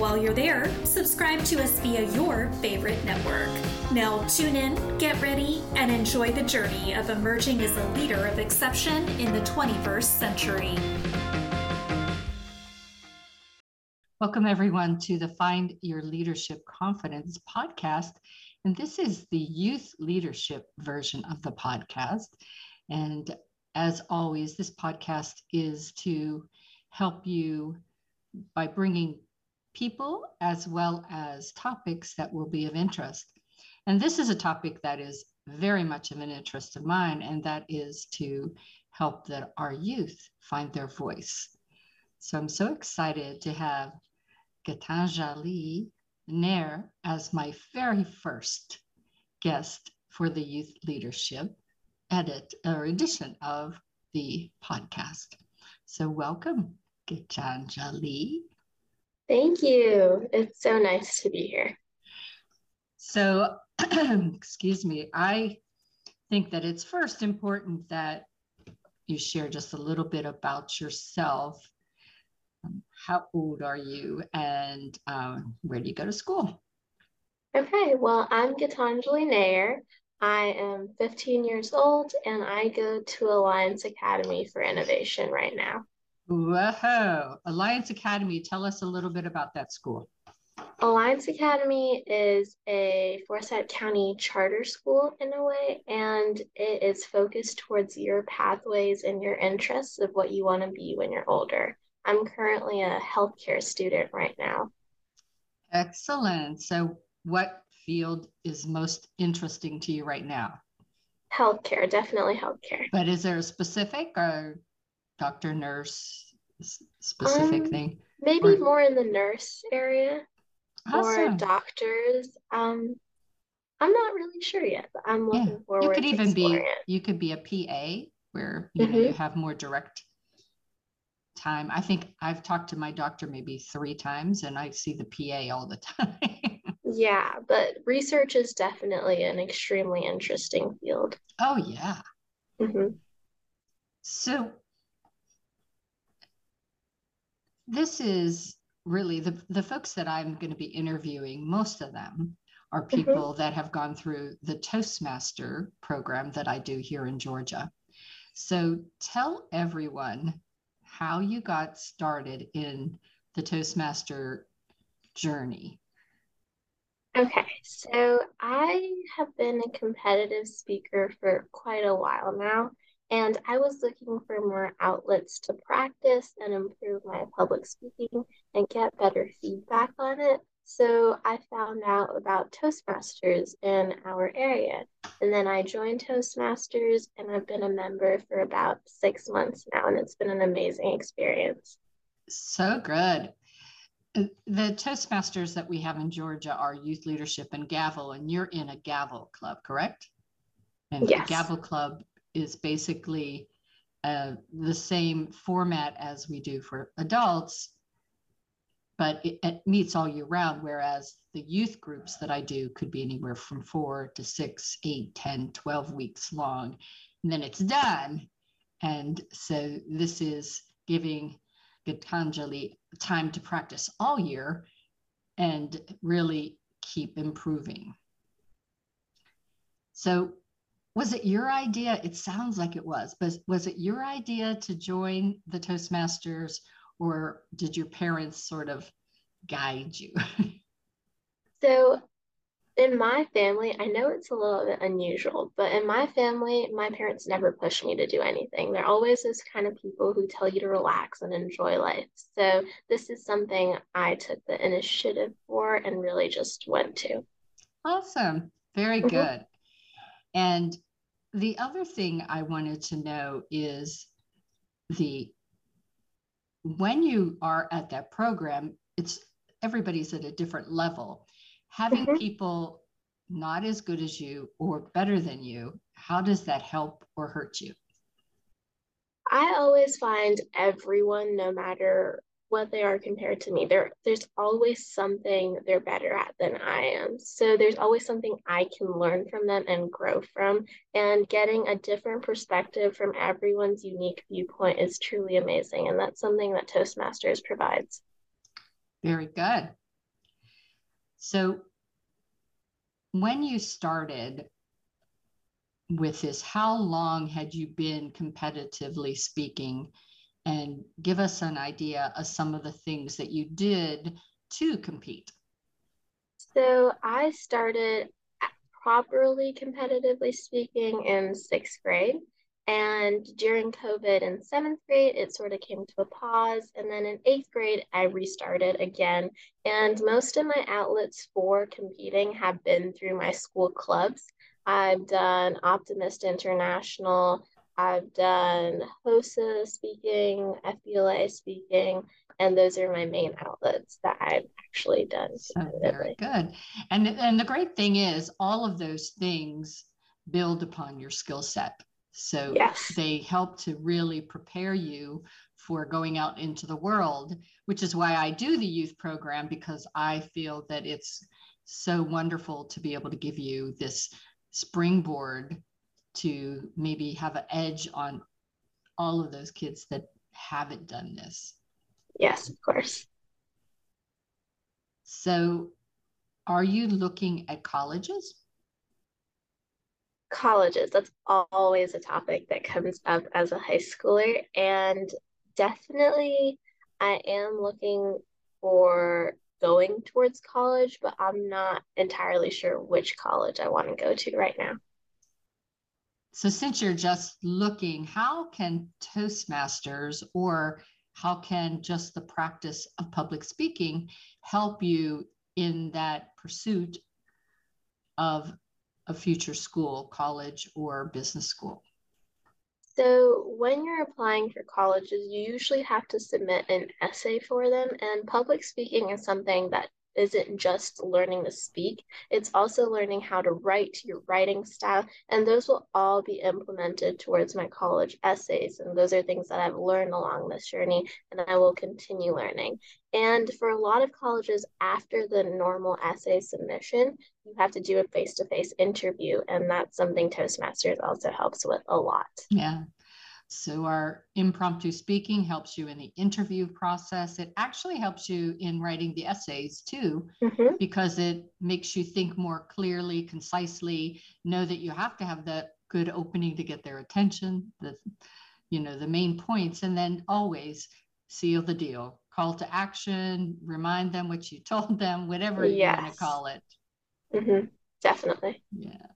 While you're there, subscribe to us via your favorite network. Now, tune in, get ready, and enjoy the journey of emerging as a leader of exception in the 21st century. Welcome, everyone, to the Find Your Leadership Confidence podcast. And this is the youth leadership version of the podcast. And as always, this podcast is to help you by bringing people as well as topics that will be of interest. And this is a topic that is very much of an interest of mine, and that is to help that our youth find their voice. So I'm so excited to have Gitanjali Nair as my very first guest for the youth leadership edit or edition of the podcast. So welcome, Gitanjali. Thank you. It's so nice to be here. So, excuse me, I think that it's first important that you share just a little bit about yourself. Um, how old are you and um, where do you go to school? Okay, well, I'm Gitanjali Nair. I am 15 years old and I go to Alliance Academy for Innovation right now. Whoa, Alliance Academy. Tell us a little bit about that school. Alliance Academy is a Forsyth County charter school in a way, and it is focused towards your pathways and your interests of what you want to be when you're older. I'm currently a healthcare student right now. Excellent. So, what field is most interesting to you right now? Healthcare, definitely healthcare. But is there a specific or doctor, nurse specific um, thing? Maybe or... more in the nurse area awesome. or doctors. Um, I'm not really sure yet, but I'm looking yeah. forward. You could even be it. you could be a PA where you mm-hmm. know you have more direct time. I think I've talked to my doctor maybe three times, and I see the PA all the time. yeah, but research is definitely an extremely interesting field. Oh yeah. Mm-hmm. So this is really the, the folks that I'm going to be interviewing, most of them are mm-hmm. people mm-hmm. that have gone through the Toastmaster program that I do here in Georgia. So tell everyone how you got started in the Toastmaster journey. Okay, so I have been a competitive speaker for quite a while now. And I was looking for more outlets to practice and improve my public speaking and get better feedback on it. So I found out about Toastmasters in our area. And then I joined Toastmasters and I've been a member for about six months now. And it's been an amazing experience. So good. Uh, the Toastmasters that we have in Georgia are Youth Leadership and Gavel, and you're in a Gavel club, correct? And yes. the Gavel Club is basically uh, the same format as we do for adults, but it, it, meets all year round. Whereas the youth groups that I do could be anywhere from four to six, eight, 10, 12 weeks long. And then it's done. And so this is giving Gitanjali time to practice all year and really keep improving. So was it your idea? It sounds like it was, but was it your idea to join the Toastmasters or did your parents sort of guide you? so, in my family, I know it's a little bit unusual, but in my family, my parents never push me to do anything. They're always those kind of people who tell you to relax and enjoy life. So, this is something I took the initiative for and really just went to. Awesome. Very mm-hmm. good. And the other thing I wanted to know is the when you are at that program, it's everybody's at a different level. Having mm-hmm. people not as good as you or better than you, how does that help or hurt you? I always find everyone, no matter what they are compared to me, there there's always something they're better at than I am. So there's always something I can learn from them and grow from. And getting a different perspective from everyone's unique viewpoint is truly amazing. And that's something that Toastmasters provides. Very good. So when you started with this, how long had you been competitively speaking? And give us an idea of some of the things that you did to compete. So I started properly competitively speaking in sixth grade. And during COVID in seventh grade, it sort of came to a pause. And then in eighth grade, I restarted again. And most of my outlets for competing have been through my school clubs. I've done Optimist International. I've done HOSA speaking, FBLA speaking, and those are my main outlets that I've actually done. So very good. And and the great thing is all of those things build upon your skill set. So yes. they help to really prepare you for going out into the world, which is why I do the youth program because I feel that it's so wonderful to be able to give you this springboard to maybe have an edge on all of those kids that haven't done this. Yes, of course. So, are you looking at colleges? Colleges, that's always a topic that comes up as a high schooler. And definitely, I am looking for going towards college, but I'm not entirely sure which college I want to go to right now. So, since you're just looking, how can Toastmasters or how can just the practice of public speaking help you in that pursuit of a future school, college, or business school? So, when you're applying for colleges, you usually have to submit an essay for them, and public speaking is something that isn't just learning to speak, it's also learning how to write your writing style. And those will all be implemented towards my college essays. And those are things that I've learned along this journey and I will continue learning. And for a lot of colleges, after the normal essay submission, you have to do a face to face interview. And that's something Toastmasters also helps with a lot. Yeah. So, our impromptu speaking helps you in the interview process. It actually helps you in writing the essays too, mm-hmm. because it makes you think more clearly, concisely, know that you have to have that good opening to get their attention, the you know, the main points, and then always seal the deal. Call to action, remind them what you told them, whatever yes. you want to call it. Mm-hmm. Definitely. Yeah.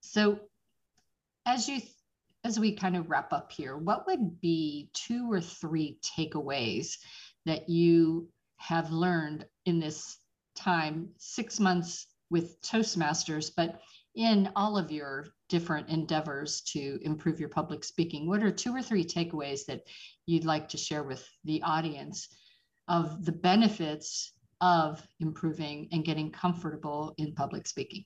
So, as you as we kind of wrap up here, what would be two or three takeaways that you have learned in this time, six months with Toastmasters, but in all of your different endeavors to improve your public speaking? What are two or three takeaways that you'd like to share with the audience of the benefits of improving and getting comfortable in public speaking?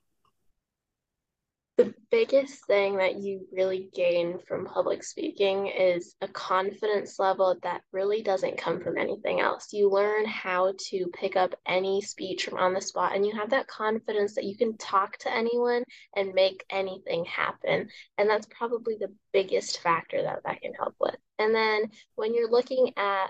The biggest thing that you really gain from public speaking is a confidence level that really doesn't come from anything else. You learn how to pick up any speech from on the spot, and you have that confidence that you can talk to anyone and make anything happen. And that's probably the biggest factor that that can help with. And then when you're looking at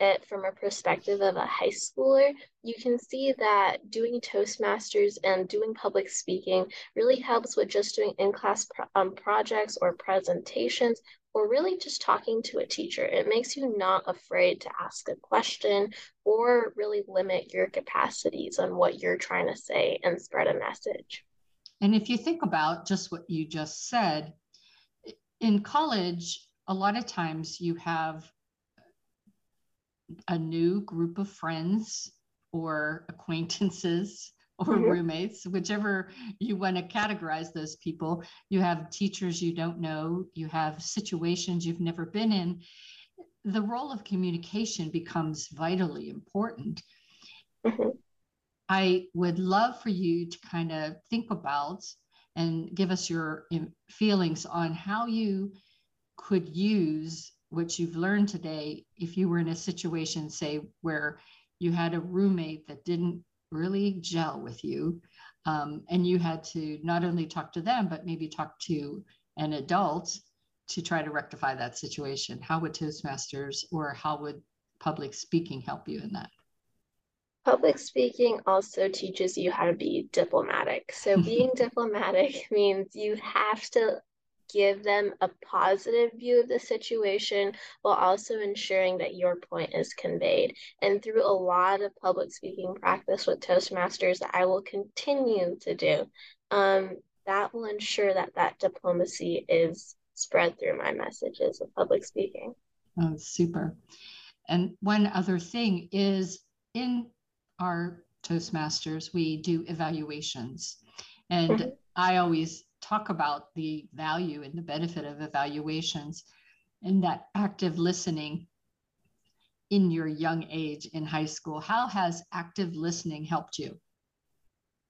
it from a perspective of a high schooler, you can see that doing Toastmasters and doing public speaking really helps with just doing in class pro- um, projects or presentations or really just talking to a teacher. It makes you not afraid to ask a question or really limit your capacities on what you're trying to say and spread a message. And if you think about just what you just said, in college, a lot of times you have a new group of friends or acquaintances or mm-hmm. roommates, whichever you want to categorize those people. You have teachers you don't know, you have situations you've never been in. The role of communication becomes vitally important. Mm-hmm. I would love for you to kind of think about and give us your feelings on how you could use what you've learned today if you were in a situation, say, where you had a roommate that didn't really gel with you. Um, and you had to not only talk to them, but maybe talk to an adult to try to rectify that situation. How would Toastmasters or how would public speaking help you in that? Public speaking also teaches you how to be diplomatic. So, being diplomatic means you have to give them a positive view of the situation while also ensuring that your point is conveyed. And through a lot of public speaking practice with Toastmasters that I will continue to do, um, that will ensure that that diplomacy is spread through my messages of public speaking. Oh, super. And one other thing is in our Toastmasters, we do evaluations. And mm-hmm. I always talk about the value and the benefit of evaluations and that active listening in your young age in high school. How has active listening helped you?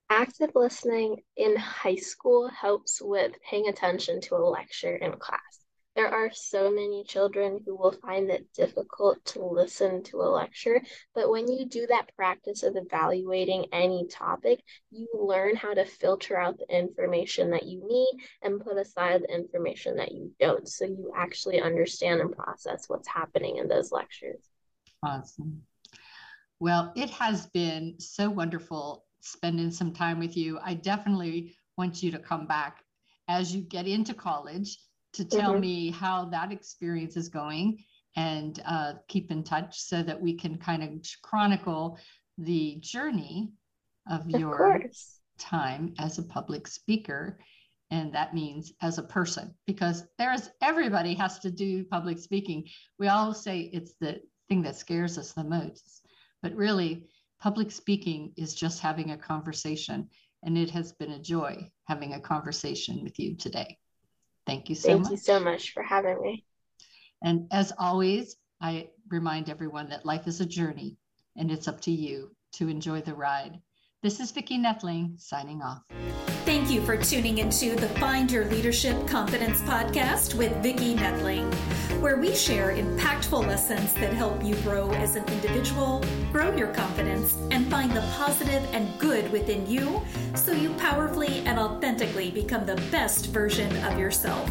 Active listening in high school helps with paying attention to a lecture in class. There are so many children who will find it difficult to listen to a lecture, but when you do that practice of evaluating any topic, you learn how to filter out the information that you need and put aside the information that you don't. So you actually understand and process what's happening in those lectures. Awesome. Well, it has been so wonderful spending some time with you. I definitely want you to come back as you get into college to tell mm-hmm. me how that experience is going and uh, keep in touch so that we can kind of chronicle the journey of, of your course. time as a public speaker and that means as a person because there's everybody has to do public speaking we all say it's the thing that scares us the most but really public speaking is just having a conversation and it has been a joy having a conversation with you today Thank you so Thank much. Thank you so much for having me. And as always, I remind everyone that life is a journey and it's up to you to enjoy the ride. This is Vicki Nedling signing off. Thank you for tuning into the Find Your Leadership Confidence podcast with Vicki Nedling, where we share impactful lessons that help you grow as an individual, grow your confidence, and find the positive and good within you so you powerfully and authentically become the best version of yourself.